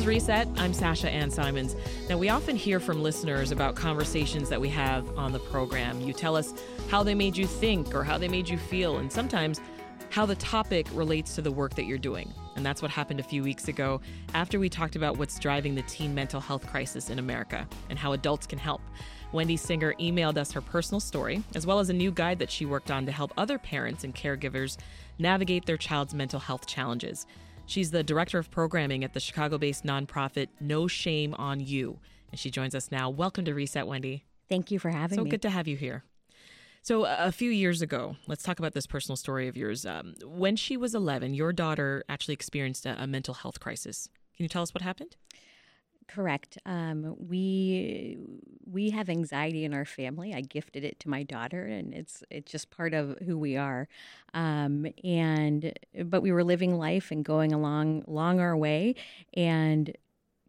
is Reset. I'm Sasha Ann Simons. Now, we often hear from listeners about conversations that we have on the program. You tell us how they made you think or how they made you feel, and sometimes how the topic relates to the work that you're doing. And that's what happened a few weeks ago after we talked about what's driving the teen mental health crisis in America and how adults can help. Wendy Singer emailed us her personal story, as well as a new guide that she worked on to help other parents and caregivers navigate their child's mental health challenges. She's the director of programming at the Chicago based nonprofit No Shame on U. And she joins us now. Welcome to Reset, Wendy. Thank you for having so me. So good to have you here. So, a few years ago, let's talk about this personal story of yours. Um, when she was 11, your daughter actually experienced a, a mental health crisis. Can you tell us what happened? Correct. Um, we we have anxiety in our family. I gifted it to my daughter, and it's it's just part of who we are. Um, and but we were living life and going along along our way, and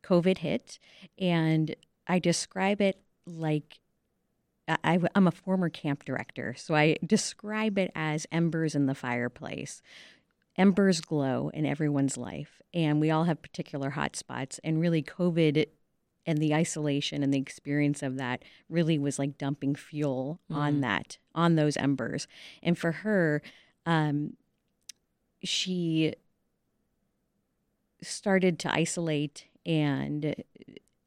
COVID hit, and I describe it like I, am a former camp director, so I describe it as embers in the fireplace embers glow in everyone's life, and we all have particular hot spots. And really, COVID and the isolation and the experience of that really was like dumping fuel mm. on that, on those embers. And for her, um, she started to isolate and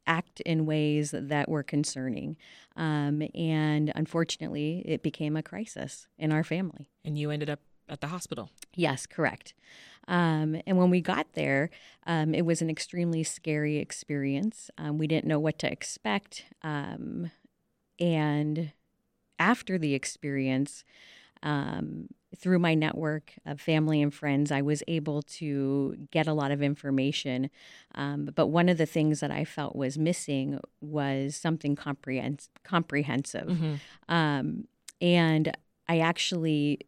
act in ways that were concerning. Um, and unfortunately, it became a crisis in our family. And you ended up at the hospital. Yes, correct. Um, and when we got there, um, it was an extremely scary experience. Um, we didn't know what to expect. Um, and after the experience, um, through my network of family and friends, I was able to get a lot of information. Um, but one of the things that I felt was missing was something comprehens- comprehensive. Mm-hmm. and I actually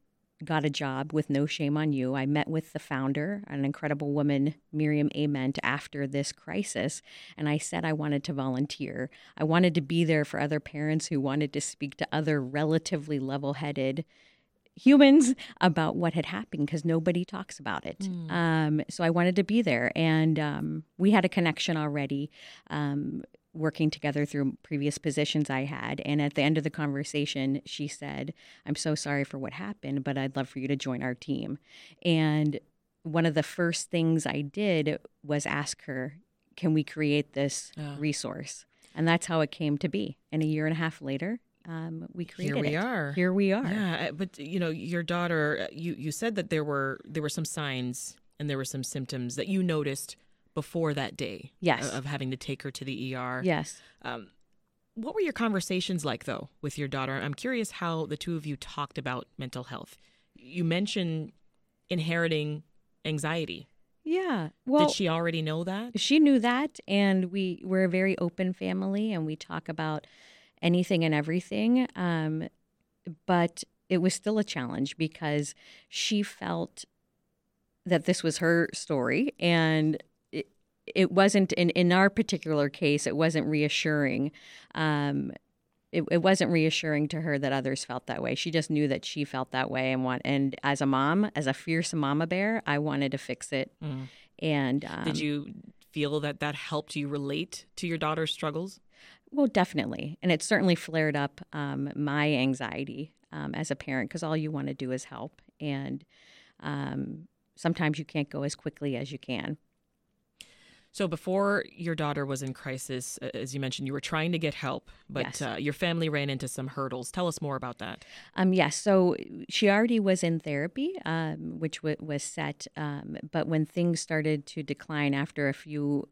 got a job with No Shame on U. I met with the founder, an incredible woman, Miriam Ament, after this crisis, and I said I wanted to volunteer. I wanted to be there for other parents who wanted to speak to other relatively level headed humans about what had happened because nobody talks about it. Mm. Um, so I wanted to be there, and um, we had a connection already. Um, working together through previous positions I had. And at the end of the conversation, she said, I'm so sorry for what happened, but I'd love for you to join our team. And one of the first things I did was ask her, Can we create this oh. resource? And that's how it came to be. And a year and a half later, um, we created Here we it. are. Here we are. Yeah, uh, but you know, your daughter, uh, you you said that there were there were some signs and there were some symptoms that you noticed before that day yes. of having to take her to the ER. Yes. Um, what were your conversations like, though, with your daughter? I'm curious how the two of you talked about mental health. You mentioned inheriting anxiety. Yeah. Well, did she already know that? She knew that, and we we're a very open family, and we talk about anything and everything. Um, but it was still a challenge because she felt that this was her story, and it wasn't in in our particular case. It wasn't reassuring. Um, it, it wasn't reassuring to her that others felt that way. She just knew that she felt that way, and want. And as a mom, as a fierce mama bear, I wanted to fix it. Mm. And um, did you feel that that helped you relate to your daughter's struggles? Well, definitely, and it certainly flared up um, my anxiety um, as a parent because all you want to do is help, and um, sometimes you can't go as quickly as you can. So before your daughter was in crisis, as you mentioned, you were trying to get help, but yes. uh, your family ran into some hurdles. Tell us more about that. Um, yes. So she already was in therapy, um, which w- was set, um, but when things started to decline after a few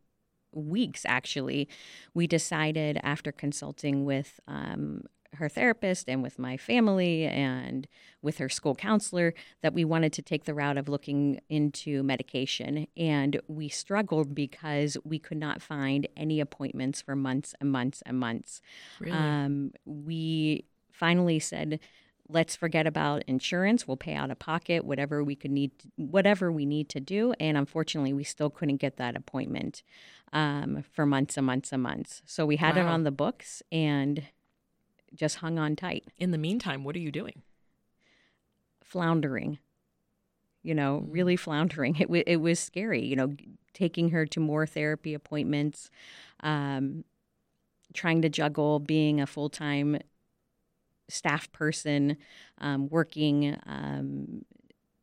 weeks, actually, we decided after consulting with um, her therapist and with my family and with her school counselor that we wanted to take the route of looking into medication. And we struggled because we could not find any appointments for months and months and months. Really? Um, we finally said, let's forget about insurance we'll pay out of pocket whatever we could need whatever we need to do and unfortunately we still couldn't get that appointment um, for months and months and months so we had wow. it on the books and just hung on tight. In the meantime, what are you doing? Floundering. you know, Mm-hmm. really floundering. It, w- it was scary, you know, taking her to more therapy appointments, um, trying to juggle being a full time staff person, um, working. Um,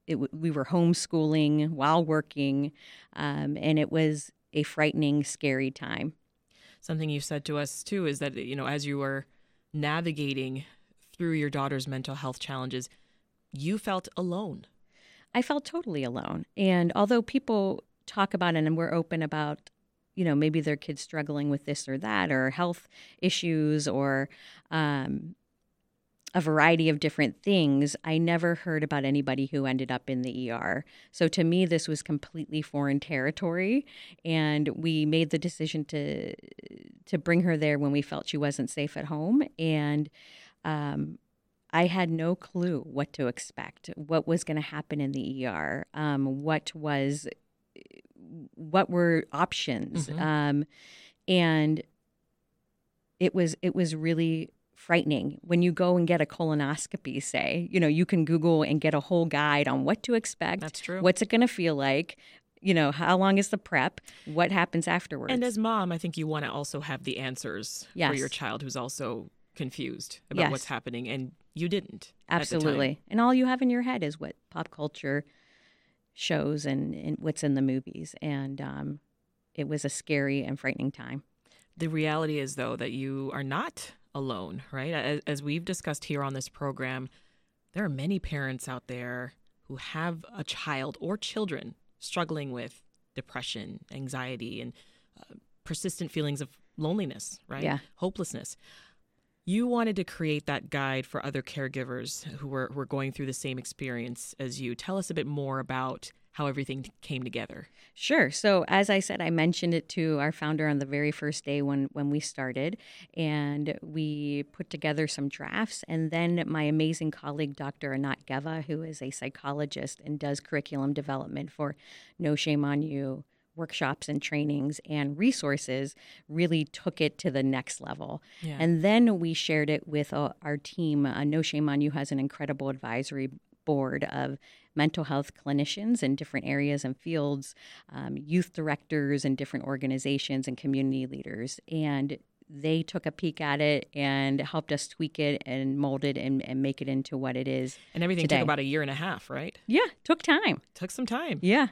it, w- we were homeschooling while working, um, and it was a frightening, scary time. Something you said to us too is that you know as you were navigating through your daughter's mental health challenges, you felt alone. I felt totally alone. And although people talk about it and we're open about, you know, maybe their kids struggling with this or that or health issues or um, a variety of different things, I never heard about anybody who ended up in the ER. So to me, this was completely foreign territory, and we made the decision to to bring her there when we felt she wasn't safe at home, and um, I had no clue what to expect, what was going to happen in the ER, um, what was, what were options, Mhm. um, and it was it was really frightening when you go and get a colonoscopy. Say, you know, you can Google and get a whole guide on what to expect, That's true. what's it going to feel like, you know, how long is the prep, what happens afterwards, And as mom, I think you want to also have the answers for your child who's also confused about Yes. what's happening, and you didn't. at the time. Absolutely. And all you have in your head is what pop culture shows and, and what's in the movies. And um, it was a scary and frightening time. The reality is, though, that you are not alone, right? As, as we've discussed here on this program, there are many parents out there who have a child or children struggling with depression, anxiety, and uh, persistent feelings of loneliness, right? Yeah. Hopelessness. You wanted to create that guide for other caregivers who were, who were going through the same experience as you. Tell us a bit more about how everything came together. Sure. So as I said, I mentioned it to our founder on the very first day when when we started, and we put together some drafts. And then my amazing colleague, Dr. Anat Geva, who is a psychologist and does curriculum development for No Shame on U workshops and trainings and resources, really took it to the next level. Yeah. And then we shared it with uh, our team. Uh, no Shame on U has an incredible advisory board of mental health clinicians in different areas and fields, um, youth directors in different organizations, and community leaders. And they took a peek at it and helped us tweak it and mold it and, and make it into what it is. and everything today. took about a year and a half, right? Yeah, took time. Took some time. Yeah.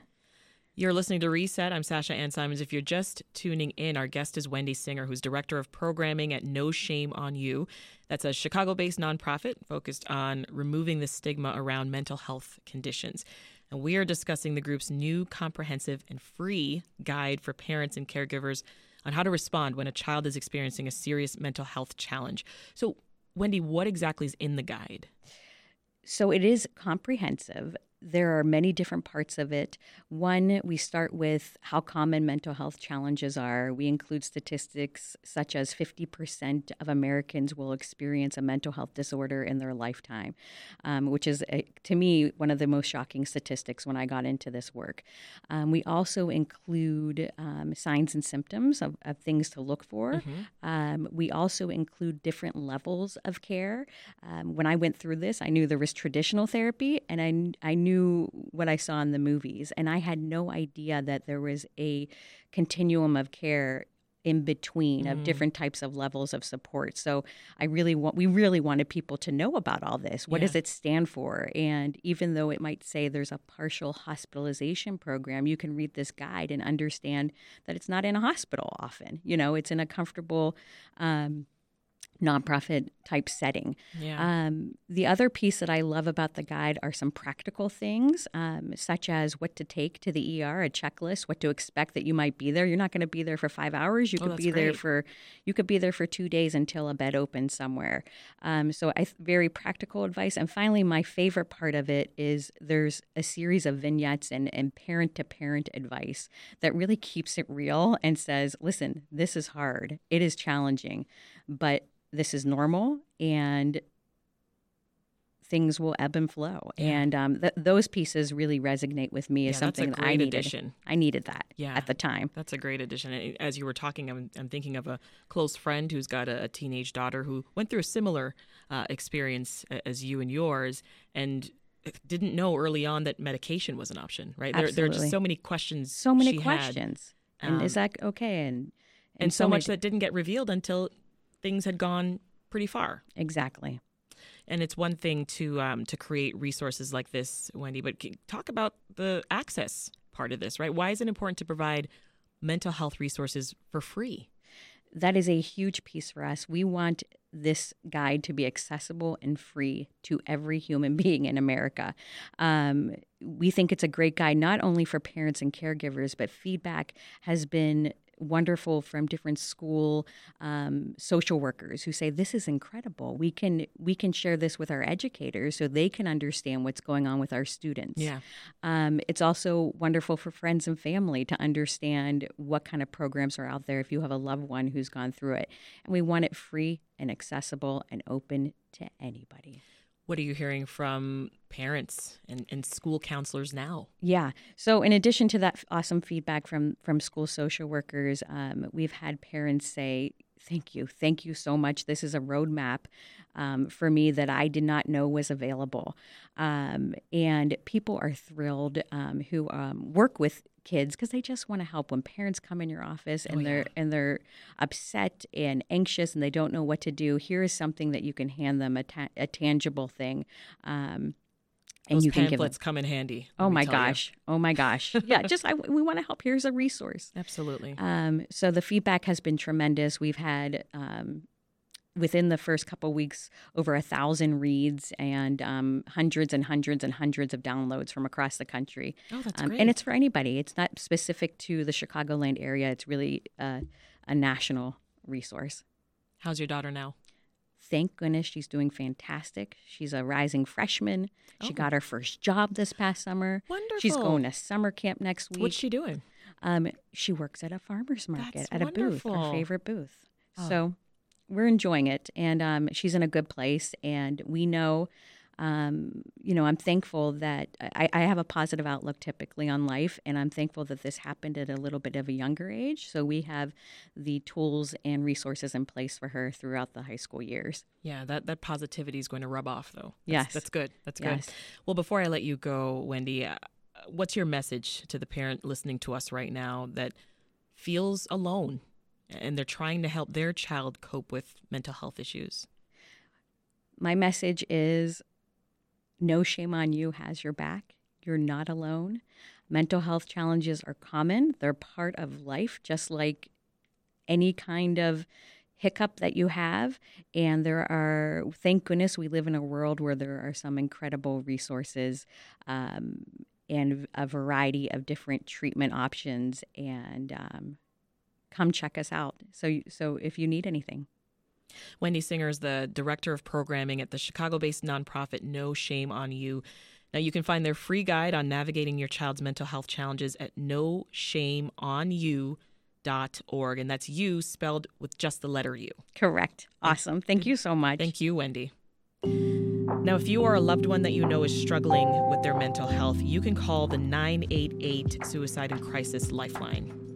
You're listening to Reset. I'm Sasha Ann Simons. If you're just tuning in, our guest is Wendy Singer, who's director of programming at No Shame on U. That's a Chicago based nonprofit focused on removing the stigma around mental health conditions. And we are discussing the group's new comprehensive and free guide for parents and caregivers on how to respond when a child is experiencing a serious mental health challenge. So, Wendy, what exactly is in the guide? So it is comprehensive. There are many different parts of it. One, we start with how common mental health challenges are. We include statistics such as 50% of Americans will experience a mental health disorder in their lifetime, um, which is, uh, to me, one of the most shocking statistics when I got into this work. Um, we also include um, signs and symptoms of, of things to look for. Um, we also include different levels of care. Um, when I went through this, I knew there was traditional therapy, and I I knew what I saw in the movies, and I had no idea that there was a continuum of care in between of different types of levels of support. So I really want we really wanted people to know about all this. What does it stand for? And even though it might say there's a partial hospitalization program, you can read this guide and understand that it's not in a hospital often. You know, it's in a comfortable um, nonprofit type setting. Yeah. Um, the other piece that I love about the guide are some practical things, um, such as what to take to the ER, a checklist, what to expect that you might be there. You're not going to be there for five hours. You Oh, could be there for you could be there for two days until a bed opens somewhere. Um, so I very practical advice. And finally, my favorite part of it is there's a series of vignettes and and parent to parent advice that really keeps it real and says, listen, this is hard. It is challenging, but this is normal and things will ebb and flow. Yeah. And um, th- those pieces really resonate with me as Yeah, that's a something that I needed. addition. I needed that Yeah. at the time. That's a great addition. As you were talking, I'm, I'm thinking of a close friend who's got a, a teenage daughter who went through a similar uh, experience as you and yours. And didn't know early on that medication was an option, right? There, there are just so many questions. So many she had, questions. and is um, that okay? And and, so, many much that didn't get revealed until things had gone pretty far. exactly. And it's one thing to um, to create resources like this, Wendy, but talk about the access part of this, right? Why is it important to provide mental health resources for free? that is a huge piece for us. We want this guide to be accessible and free to every human being in America. Um, we think it's a great guide not only for parents and caregivers, but feedback has been wonderful from different school um, social workers who say this is incredible. We can we can share this with our educators so they can understand what's going on with our students. Yeah. Um, it's also wonderful for friends and family to understand what kind of programs are out there if you have a loved one who's gone through it. And we want it free and accessible and open to anybody. What are you hearing from parents and, and school counselors now? Yeah. So, in addition to that awesome feedback from from school social workers, um, we've had parents say, "Thank you, thank you so much. This is a roadmap um, for me that I did not know was available." Um, and people are thrilled um, who um, work with kids because they just want to help. When parents come in your office and Oh, they're and they're upset and anxious and they don't know what to do, here is something that you can hand them a, ta- a tangible thing. Um, and Those you can give them come in handy. Oh my tell you. gosh. Oh my gosh. Yeah, just I, we want to help. Here's a resource. Absolutely. Um, so the feedback has been tremendous. We've had um, within the first couple weeks over a thousand reads and um, hundreds and hundreds and hundreds of downloads from across the country. Oh, that's Um, great. and it's for anybody. It's not specific to the Chicagoland area. It's really uh, a national resource. How's your daughter now? Thank goodness she's doing fantastic. She's a rising freshman. She Oh. got her first job this past summer. Wonderful. She's going to summer camp next week. What's she doing? Um, she works at a farmer's market That's at a booth, her favorite booth. Oh. So we're enjoying it, and um, she's in a good place. And we know, um, you know, I'm thankful that I, I have a positive outlook typically on life, and I'm thankful that this happened at a little bit of a younger age. So we have the tools and resources in place for her throughout the high school years. Yeah, that, that positivity is going to rub off, though. That's, Yes. That's good. That's Yes. good. Well, before I let you go, Wendy, uh, what's your message to the parent listening to us right now that feels alone and they're trying to help their child cope with mental health issues? My message is no shame on you has your back. You're not alone. Mental health challenges are common, they're part of life, just like any kind of hiccup that you have. And there are, thank goodness, we live in a world where there are some incredible resources um, and a variety of different treatment options. And um, come check us out. So, so if you need anything. Wendy Singer is the director of programming at the Chicago based nonprofit No Shame on U. Now, you can find their free guide on navigating your child's mental health challenges at no shame on noshameonu.org. And that's you spelled with just the letter U. Correct. Awesome. Thank you so much. Thank you, Wendy. Now, if you are a loved one that you know is struggling with their mental health, you can call the 988 Suicide and Crisis Lifeline.